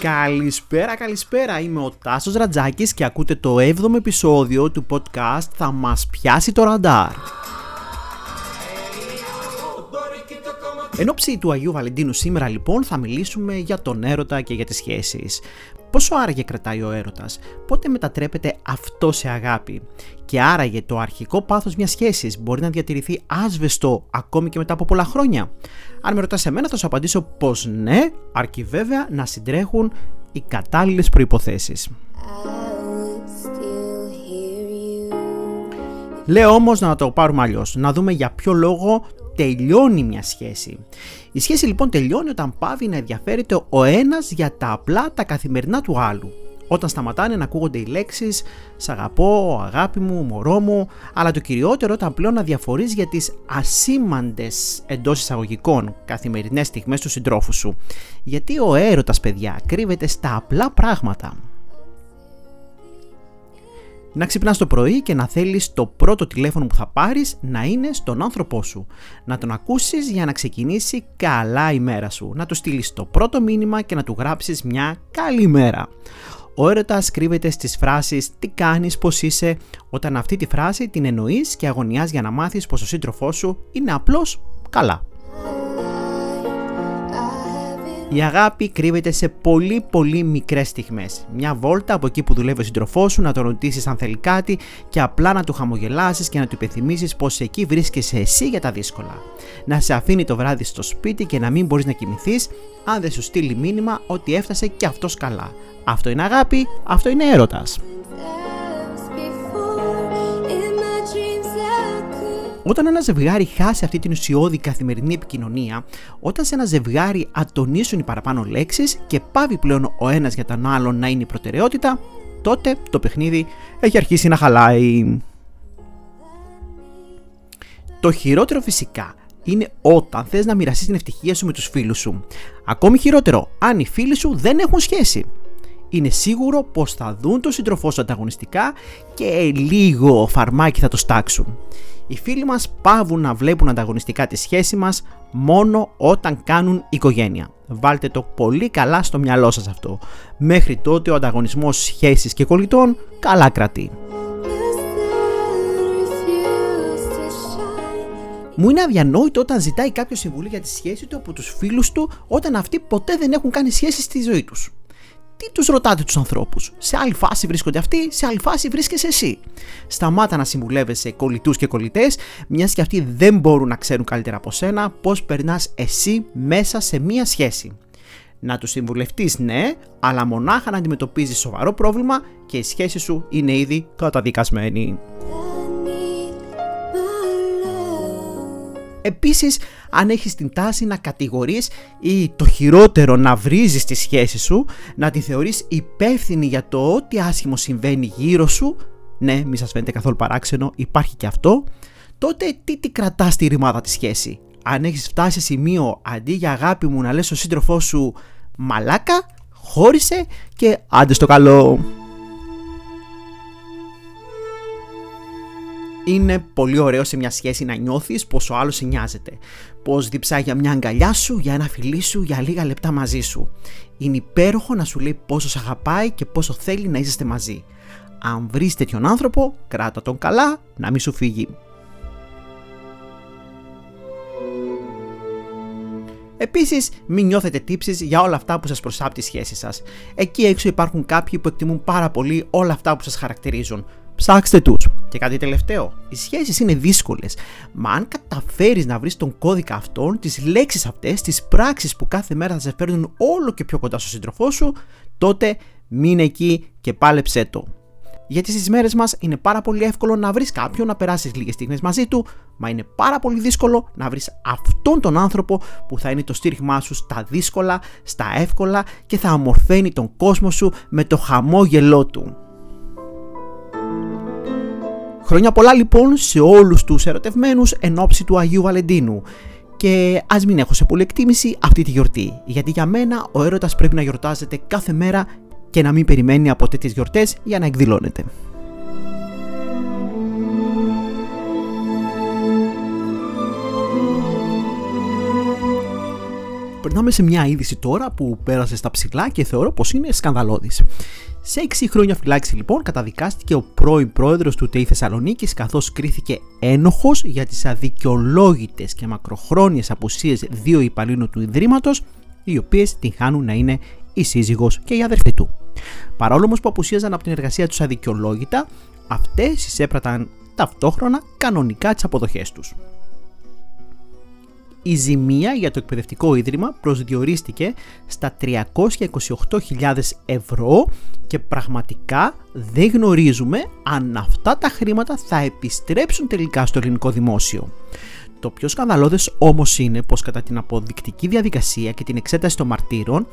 Καλησπέρα, καλησπέρα. Είμαι ο Τάσος Ρατζάκης και ακούτε το 7ο επεισόδιο του podcast «Θα μας πιάσει το ραντάρ». Εν ώψη του Αγίου Βαλεντίνου σήμερα λοιπόν θα μιλήσουμε για τον έρωτα και για τις σχέσεις. Πόσο άραγε κρατάει ο έρωτας, πότε μετατρέπεται αυτό σε αγάπη και άραγε το αρχικό πάθος μιας σχέσης μπορεί να διατηρηθεί άσβεστο ακόμη και μετά από πολλά χρόνια. Αν με ρωτάς εμένα θα σου απαντήσω πως ναι, αρκεί βέβαια να συντρέχουν οι κατάλληλες προϋποθέσεις. Λέω όμως να το πάρουμε αλλιώς, να δούμε για ποιο λόγο τελειώνει μια σχέση. Η σχέση λοιπόν τελειώνει όταν πάβει να ενδιαφέρεται ο ένας για τα απλά τα καθημερινά του άλλου. Όταν σταματάνε να ακούγονται οι λέξεις «Σ' αγαπώ», «Αγάπη μου», «Μωρό μου», αλλά το κυριότερο όταν πλέον να διαφορείς για τις ασήμαντες εντός εισαγωγικών καθημερινές στιγμές του συντρόφου σου. Γιατί ο έρωτας παιδιά κρύβεται στα απλά πράγματα να ξυπνάς το πρωί και να θέλεις το πρώτο τηλέφωνο που θα πάρεις να είναι στον άνθρωπό σου. Να τον ακούσεις για να ξεκινήσει καλά η μέρα σου. Να του στείλεις το πρώτο μήνυμα και να του γράψεις μια καλή μέρα. Ο έρωτας κρύβεται στις φράσεις «Τι κάνεις, πώς είσαι» όταν αυτή τη φράση την εννοείς και αγωνιάς για να μάθεις πως ο σύντροφός σου είναι απλώς καλά. Η αγάπη κρύβεται σε πολύ πολύ μικρές στιγμές. Μια βόλτα από εκεί που δουλεύει ο σύντροφός σου, να τον ρωτήσεις αν θέλει κάτι και απλά να του χαμογελάσεις και να του υπενθυμίσεις πως εκεί βρίσκεσαι εσύ για τα δύσκολα. Να σε αφήνει το βράδυ στο σπίτι και να μην μπορείς να κοιμηθείς αν δεν σου στείλει μήνυμα ότι έφτασε και αυτός καλά. Αυτό είναι αγάπη, αυτό είναι έρωτας. Όταν ένα ζευγάρι χάσει αυτή την ουσιώδη καθημερινή επικοινωνία, όταν σε ένα ζευγάρι ατονίσουν οι παραπάνω λέξεις και πάβει πλέον ο ένας για τον άλλον να είναι η προτεραιότητα, τότε το παιχνίδι έχει αρχίσει να χαλάει. Το χειρότερο φυσικά είναι όταν θες να μοιραστείς την ευτυχία σου με τους φίλους σου. Ακόμη χειρότερο, αν οι φίλοι σου δεν έχουν σχέση. Είναι σίγουρο πως θα δουν τον σύντροφό σου ανταγωνιστικά και λίγο φαρμάκι θα το στάξουν οι φίλοι μας πάβουν να βλέπουν ανταγωνιστικά τη σχέση μας μόνο όταν κάνουν οικογένεια. Βάλτε το πολύ καλά στο μυαλό σας αυτό. Μέχρι τότε ο ανταγωνισμός σχέσης και κολλητών καλά κρατεί. Μου είναι αδιανόητο όταν ζητάει κάποιος συμβουλή για τη σχέση του από τους φίλους του όταν αυτοί ποτέ δεν έχουν κάνει σχέση στη ζωή τους τι τους ρωτάτε τους ανθρώπους; Σε άλλη φάση βρίσκονται αυτοί, σε άλλη φάση βρίσκεσαι εσύ. Σταμάτα να συμβουλεύεσαι κολλητούς και κολλητές, μιας και αυτοί δεν μπορούν να ξέρουν καλύτερα από σένα πώς περνάς εσύ μέσα σε μία σχέση. Να τους συμβουλευτείς, ναι, αλλά μονάχα να αντιμετωπίζεις σοβαρό πρόβλημα και η σχέση σου είναι ήδη καταδικασμένη. Επίσης, αν έχεις την τάση να κατηγορείς ή το χειρότερο να βρίζεις τη σχέση σου, να τη θεωρείς υπεύθυνη για το ότι άσχημο συμβαίνει γύρω σου, ναι, μη σας φαίνεται καθόλου παράξενο, υπάρχει και αυτό, τότε τι τη κρατάς στη ρημάδα της σχέση; Αν έχεις φτάσει σε σημείο αντί για αγάπη μου να λες στον σύντροφό σου μαλάκα, χώρισε και άντε στο καλό. Είναι πολύ ωραίο σε μια σχέση να νιώθεις πως ο άλλος σε νοιάζεται. Πως διψάει για μια αγκαλιά σου, για ένα φιλί σου, για λίγα λεπτά μαζί σου. Είναι υπέροχο να σου λέει πόσο σε αγαπάει και πόσο θέλει να είσαστε μαζί. Αν βρεις τέτοιον άνθρωπο, κράτα τον καλά να μην σου φύγει. Επίσης, μην νιώθετε τύψεις για όλα αυτά που σας προσάπτει η σχέση σας. Εκεί έξω υπάρχουν κάποιοι που εκτιμούν πάρα πολύ όλα αυτά που σας χαρακτηρίζουν. Ψάξτε τους. Και κάτι τελευταίο. Οι σχέσεις είναι δύσκολες. Μα αν καταφέρεις να βρεις τον κώδικα αυτών, τις λέξεις αυτές, τις πράξεις που κάθε μέρα θα σε φέρνουν όλο και πιο κοντά στο σύντροφό σου, τότε μείνε εκεί και πάλεψέ το. Γιατί στις μέρες μας είναι πάρα πολύ εύκολο να βρεις κάποιον να περάσεις λίγες στιγμές μαζί του, μα είναι πάρα πολύ δύσκολο να βρεις αυτόν τον άνθρωπο που θα είναι το στήριγμά σου στα δύσκολα, στα εύκολα και θα αμορφαίνει τον κόσμο σου με το χαμόγελό του. Χρόνια πολλά λοιπόν σε όλους τους ερωτευμένους εν ώψη του Αγίου Βαλεντίνου. Και ας μην έχω σε πολύ εκτίμηση αυτή τη γιορτή, γιατί για μένα ο έρωτας πρέπει να γιορτάζεται κάθε μέρα και να μην περιμένει από τέτοιες γιορτές για να εκδηλώνεται. Περνάμε σε μια είδηση τώρα που πέρασε στα ψηλά και θεωρώ πως είναι σκανδαλώδης. Σε 6 χρόνια φυλάξη λοιπόν καταδικάστηκε ο πρώην πρόεδρος του ΤΕΙ Θεσσαλονίκης καθώς κρίθηκε ένοχος για τις αδικαιολόγητες και μακροχρόνιες απουσίες δύο υπαλλήλων του Ιδρύματος οι οποίες την χάνουν να είναι η σύζυγος και η αδερφή του. Παρόλο όμως που απουσίαζαν από την εργασία τους αδικαιολόγητα, αυτές εισέπραταν ταυτόχρονα κανονικά τις αποδοχές τους η ζημία για το εκπαιδευτικό ίδρυμα προσδιορίστηκε στα 328.000 ευρώ και πραγματικά δεν γνωρίζουμε αν αυτά τα χρήματα θα επιστρέψουν τελικά στο ελληνικό δημόσιο. Το πιο σκανδαλώδες όμως είναι πως κατά την αποδεικτική διαδικασία και την εξέταση των μαρτύρων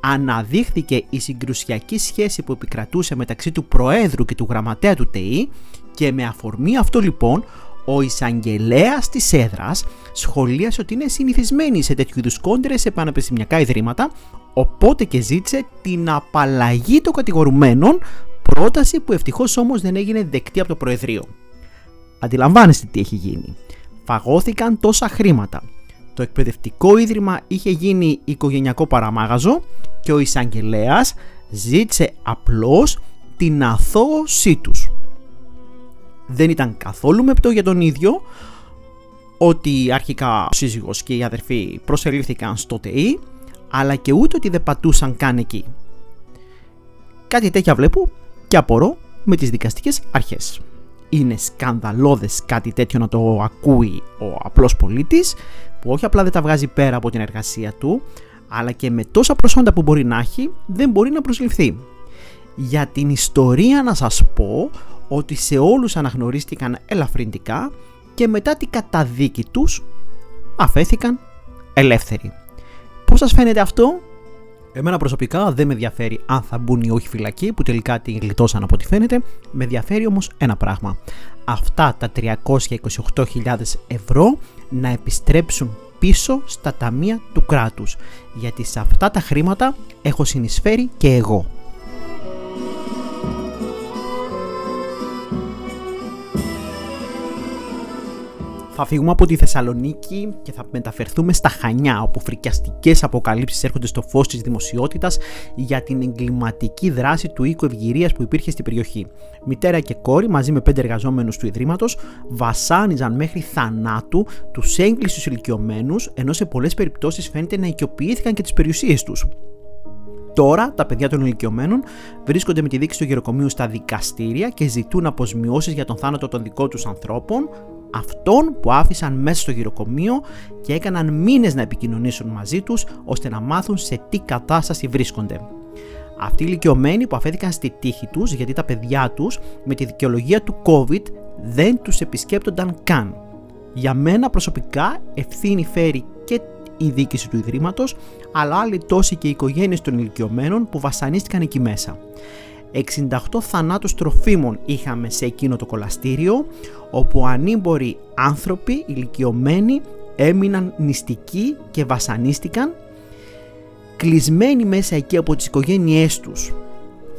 αναδείχθηκε η συγκρουσιακή σχέση που επικρατούσε μεταξύ του Προέδρου και του Γραμματέα του ΤΕΗ και με αφορμή αυτό λοιπόν ο εισαγγελέας της έδρας σχολίασε ότι είναι συνηθισμένη σε τέτοιου είδους κόντρες σε πανεπιστημιακά ιδρύματα, οπότε και ζήτησε την απαλλαγή των κατηγορουμένων, πρόταση που ευτυχώς όμως δεν έγινε δεκτή από το Προεδρείο. Αντιλαμβάνεστε τι έχει γίνει. Φαγώθηκαν τόσα χρήματα. Το εκπαιδευτικό ίδρυμα είχε γίνει οικογενειακό παραμάγαζο και ο εισαγγελέας ζήτησε απλώς την αθώωσή τους δεν ήταν καθόλου μεπτό για τον ίδιο ότι αρχικά ο σύζυγος και οι αδερφοί προσελήφθηκαν στο ΤΕΗ αλλά και ούτε ότι δεν πατούσαν καν εκεί. Κάτι τέτοια βλέπω και απορώ με τις δικαστικές αρχές. Είναι σκανδαλώδες κάτι τέτοιο να το ακούει ο απλός πολίτης που όχι απλά δεν τα βγάζει πέρα από την εργασία του αλλά και με τόσα προσόντα που μπορεί να έχει δεν μπορεί να προσληφθεί. Για την ιστορία να σας πω ότι σε όλους αναγνωρίστηκαν ελαφρυντικά και μετά την καταδίκη τους αφέθηκαν ελεύθεροι. Πώς σας φαίνεται αυτό; Εμένα προσωπικά δεν με ενδιαφέρει αν θα μπουν ή όχι φυλακή που τελικά την γλιτώσαν από ό,τι φαίνεται. Με ενδιαφέρει όμως ένα πράγμα. Αυτά τα 328.000 ευρώ να επιστρέψουν πίσω στα ταμεία του κράτους. Γιατί σε αυτά τα χρήματα έχω συνεισφέρει και εγώ. Θα φύγουμε από τη Θεσσαλονίκη και θα μεταφερθούμε στα Χανιά, όπου φρικιαστικές αποκαλύψεις έρχονται στο φως της δημοσιότητας για την εγκληματική δράση του οίκου ευγυρίας που υπήρχε στην περιοχή. Μητέρα και κόρη, μαζί με πέντε εργαζόμενους του Ιδρύματος, βασάνιζαν μέχρι θανάτου τους έγκλησους ηλικιωμένους, ενώ σε πολλές περιπτώσεις φαίνεται να οικειοποιήθηκαν και τις περιουσίες τους. Τώρα τα παιδιά των ηλικιωμένων βρίσκονται με τη δίκη του γεροκομείου στα δικαστήρια και ζητούν αποσμιώσεις για τον θάνατο των δικών τους ανθρώπων, αυτών που άφησαν μέσα στο γυροκομείο και έκαναν μήνες να επικοινωνήσουν μαζί τους ώστε να μάθουν σε τι κατάσταση βρίσκονται. Αυτοί οι ηλικιωμένοι που αφέθηκαν στη τύχη τους γιατί τα παιδιά τους με τη δικαιολογία του COVID δεν τους επισκέπτονταν καν. Για μένα προσωπικά ευθύνη φέρει και η διοίκηση του Ιδρύματος αλλά άλλοι τόσοι και οι οικογένειες των ηλικιωμένων που βασανίστηκαν εκεί μέσα. 68 θανάτους τροφίμων είχαμε σε εκείνο το κολαστήριο, όπου ανήμποροι άνθρωποι ηλικιωμένοι έμειναν νηστικοί και βασανίστηκαν, κλεισμένοι μέσα εκεί από τις οικογένειές τους.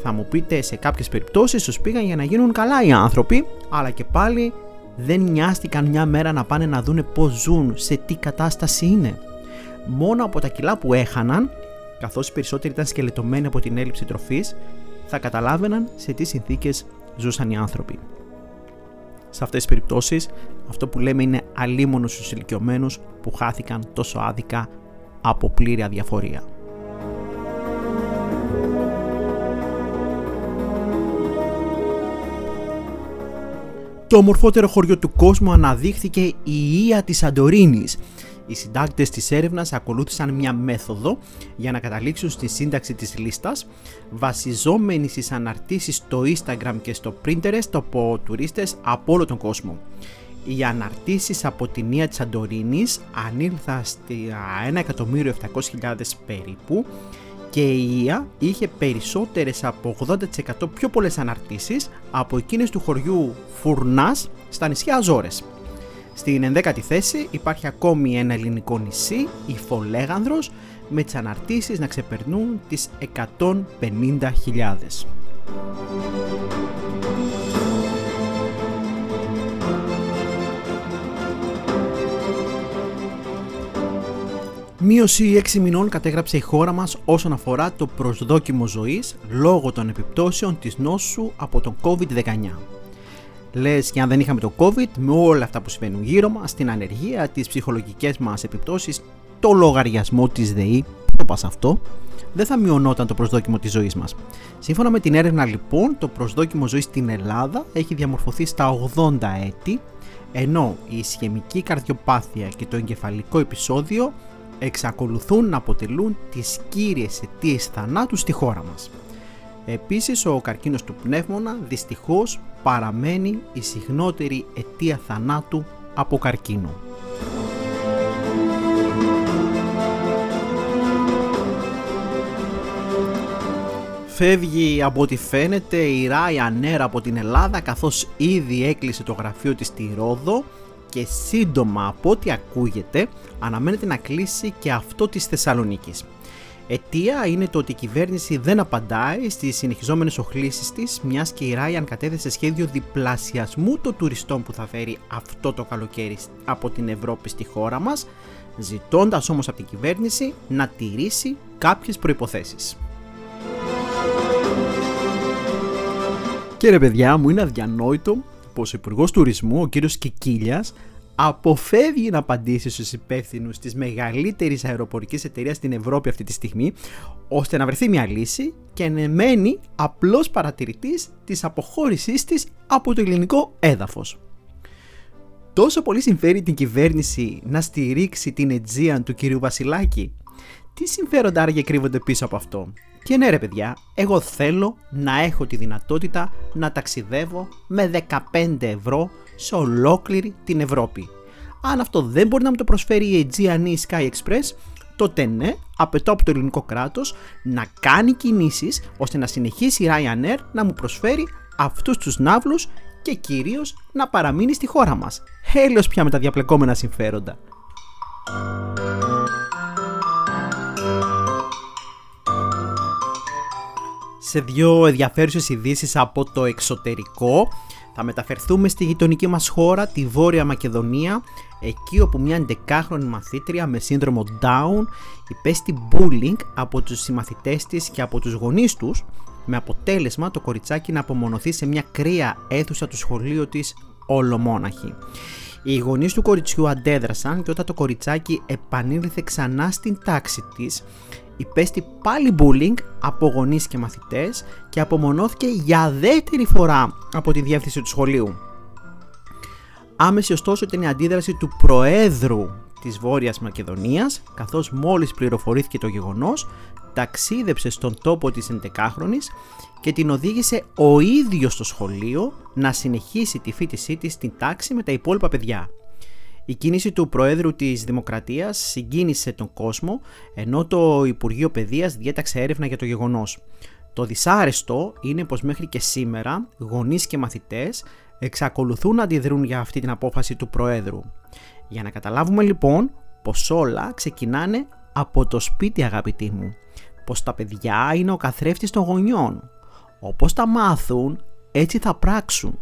Θα μου πείτε σε κάποιες περιπτώσεις τους πήγαν για να γίνουν καλά οι άνθρωποι, αλλά και πάλι δεν νοιάστηκαν μια μέρα να πάνε να δούνε πώς ζουν, σε τι κατάσταση είναι. Μόνο από τα κιλά που έχαναν, καθώς οι περισσότεροι ήταν σκελετωμένοι από την έλλειψη τροφής, θα καταλάβαιναν σε τι συνθήκες ζούσαν οι άνθρωποι. Σε αυτές τις περιπτώσεις αυτό που λέμε είναι αλίμονος στους ηλικιωμένους που χάθηκαν τόσο άδικα από πλήρη αδιαφορία. Το ομορφότερο χωριό του κόσμου αναδείχθηκε η Ία της Σαντορίνης οι συντάκτες της έρευνας ακολούθησαν μια μέθοδο για να καταλήξουν στη σύνταξη της λίστας βασιζόμενοι στις αναρτήσεις στο Instagram και στο Pinterest από τουρίστες από όλο τον κόσμο. Οι αναρτήσεις από την Ία της Σαντορίνης ανήλθαν στη 1.700.000 περίπου και η Ία είχε περισσότερες από 80% πιο πολλές αναρτήσεις από εκείνες του χωριού Φουρνάς στα νησιά Αζόρες. Στην 11η θέση υπάρχει ακόμη ένα ελληνικό νησί, η Φολέγανδρος, με τις αναρτήσεις να ξεπερνούν τις 150.000. Μείωση 6 μηνών κατέγραψε η χώρα μας όσον αφορά το προσδόκιμο ζωής λόγω των επιπτώσεων της νόσου από τον COVID-19. Λες και αν δεν είχαμε το COVID με όλα αυτά που συμβαίνουν γύρω μας, την ανεργία, τις ψυχολογικές μας επιπτώσεις, το λογαριασμό της ΔΕΗ, το πας αυτό, δεν θα μειωνόταν το προσδόκιμο της ζωής μας. Σύμφωνα με την έρευνα λοιπόν, το προσδόκιμο ζωής στην Ελλάδα έχει διαμορφωθεί στα 80 έτη, ενώ η ισχυμική καρδιοπάθεια και το εγκεφαλικό επεισόδιο εξακολουθούν να αποτελούν τις κύριες αιτίες θανάτου στη χώρα μας. Επίσης, ο καρκίνος του πνεύμονα δυστυχώς παραμένει η συχνότερη αιτία θανάτου από καρκίνο. Φεύγει από ό,τι φαίνεται η Ryanair από την Ελλάδα καθώς ήδη έκλεισε το γραφείο της στη Ρόδο και σύντομα από ό,τι ακούγεται αναμένεται να κλείσει και αυτό της Θεσσαλονίκης. Αιτία είναι το ότι η κυβέρνηση δεν απαντάει στις συνεχιζόμενες οχλήσεις της, μιας και η Ράιαν κατέθεσε σχέδιο διπλασιασμού των τουριστών που θα φέρει αυτό το καλοκαίρι από την Ευρώπη στη χώρα μας, ζητώντας όμως από την κυβέρνηση να τηρήσει κάποιες προποθέσει. Και ρε παιδιά μου είναι αδιανόητο πως ο Υπουργός Τουρισμού, ο κύριος Κικίλιας, αποφεύγει να απαντήσει στους υπεύθυνους της μεγαλύτερης αεροπορικής εταιρείας στην Ευρώπη αυτή τη στιγμή, ώστε να βρεθεί μια λύση και να μένει απλός παρατηρητής της αποχώρησής της από το ελληνικό έδαφος. Τόσο πολύ συμφέρει την κυβέρνηση να στηρίξει την Αιτζίαν του κυρίου Βασιλάκη. Τι συμφέροντα άραγε κρύβονται πίσω από αυτό; Και ναι ρε παιδιά, εγώ θέλω να έχω τη δυνατότητα να ταξιδεύω με 15 ευρώ σε ολόκληρη την Ευρώπη. Αν αυτό δεν μπορεί να μου το προσφέρει η Aegean Sky Express, τότε ναι, απαιτώ από το ελληνικό κράτος να κάνει κινήσεις ώστε να συνεχίσει η Ryanair να μου προσφέρει αυτούς τους ναύλους και κυρίως να παραμείνει στη χώρα μας. Έλεος πια με τα διαπλεκόμενα συμφέροντα. Σε δύο ενδιαφέρουσες ειδήσεις από το εξωτερικό θα μεταφερθούμε στη γειτονική μας χώρα, τη Βόρεια Μακεδονία, εκεί όπου μια 11χρονη μαθήτρια με σύνδρομο Down υπέστη bullying από τους συμμαθητές της και από τους γονείς τους, με αποτέλεσμα το κοριτσάκι να απομονωθεί σε μια κρύα αίθουσα του σχολείου της ολομόναχη. Οι γονείς του κοριτσιού αντέδρασαν και όταν το κοριτσάκι επανήλθε ξανά στην τάξη της, υπέστη πάλι bullying από γονείς και μαθητές και απομονώθηκε για δεύτερη φορά από τη διεύθυνση του σχολείου. Άμεση ωστόσο ήταν η αντίδραση του Προέδρου της Βόρειας Μακεδονίας, καθώς μόλις πληροφορήθηκε το γεγονός, ταξίδεψε στον τόπο της 11χρονης και την οδήγησε ο ίδιος στο σχολείο να συνεχίσει τη φίτησή της στην τάξη με τα υπόλοιπα παιδιά. Η κίνηση του Προέδρου της Δημοκρατίας συγκίνησε τον κόσμο, ενώ το Υπουργείο Παιδείας διέταξε έρευνα για το γεγονός. Το δυσάρεστο είναι πως μέχρι και σήμερα γονείς και μαθητές εξακολουθούν να αντιδρούν για αυτή την απόφαση του Προέδρου. Για να καταλάβουμε λοιπόν πως όλα ξεκινάνε από το σπίτι αγαπητοί μου. Πως τα παιδιά είναι ο καθρέφτης των γονιών. Όπως τα μάθουν έτσι θα πράξουν.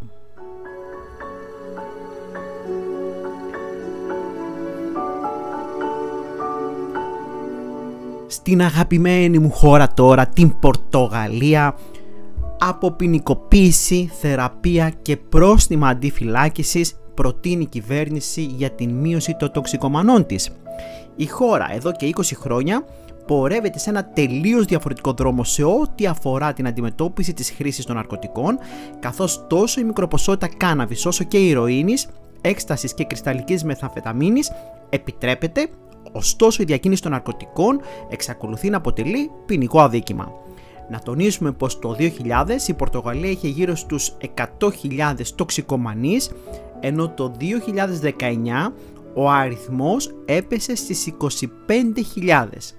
Στην αγαπημένη μου χώρα τώρα, την Πορτογαλία, από ποινικοποίηση, θεραπεία και πρόστιμα αντιφυλάκησης προτείνει η κυβέρνηση για την μείωση των τοξικομανών της. Η χώρα εδώ και 20 χρόνια πορεύεται σε ένα τελείως διαφορετικό δρόμο σε ό,τι αφορά την αντιμετώπιση της χρήσης των ναρκωτικών, καθώς τόσο η μικροποσότητα κάναβης όσο και η ηρωίνης, έκστασης και κρυσταλλικής μεθαμφεταμίνης επιτρέπεται Ωστόσο, η διακίνηση των ναρκωτικών εξακολουθεί να αποτελεί ποινικό αδίκημα. Να τονίσουμε πως το 2000 η Πορτογαλία είχε γύρω στους 100.000 τοξικομανείς, ενώ το 2019 ο αριθμός έπεσε στις 25.000.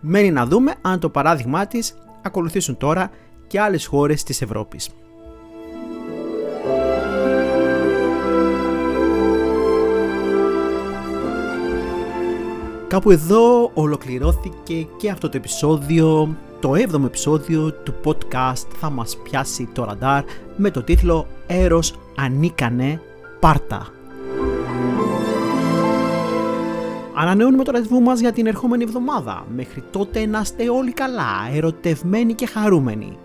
Μένει να δούμε αν το παράδειγμά της ακολουθήσουν τώρα και άλλες χώρες της Ευρώπης. Κάπου εδώ ολοκληρώθηκε και αυτό το επεισόδιο, το 7ο επεισόδιο του podcast θα μας πιάσει το ραντάρ με το τίτλο «Έρος ανίκανε πάρτα». Ανανεώνουμε το ραντεβού μας για την ερχόμενη εβδομάδα. Μέχρι τότε να είστε όλοι καλά, ερωτευμένοι και χαρούμενοι.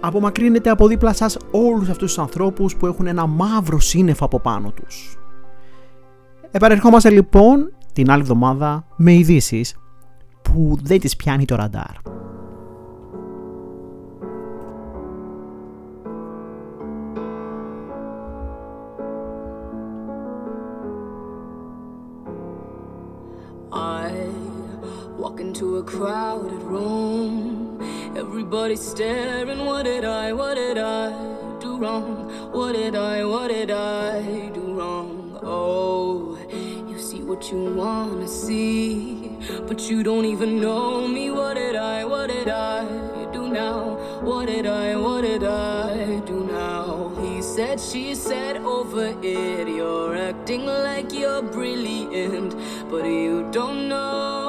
Απομακρύνετε από δίπλα σας όλους αυτούς τους ανθρώπους που έχουν ένα μαύρο σύννεφο από πάνω τους. Επαρερχόμαστε λοιπόν την άλλη εβδομάδα με ειδήσει που δεν τις πιάνει το ραντάρ. Walk into a crowded room. Everybody staring. What did I, what did I do wrong? What did I, what did I do what you wanna see, but you don't even know me. What did I, what did I do now? What did I, what did I do now? He said, she said, over it. You're acting like you're brilliant, but you don't know.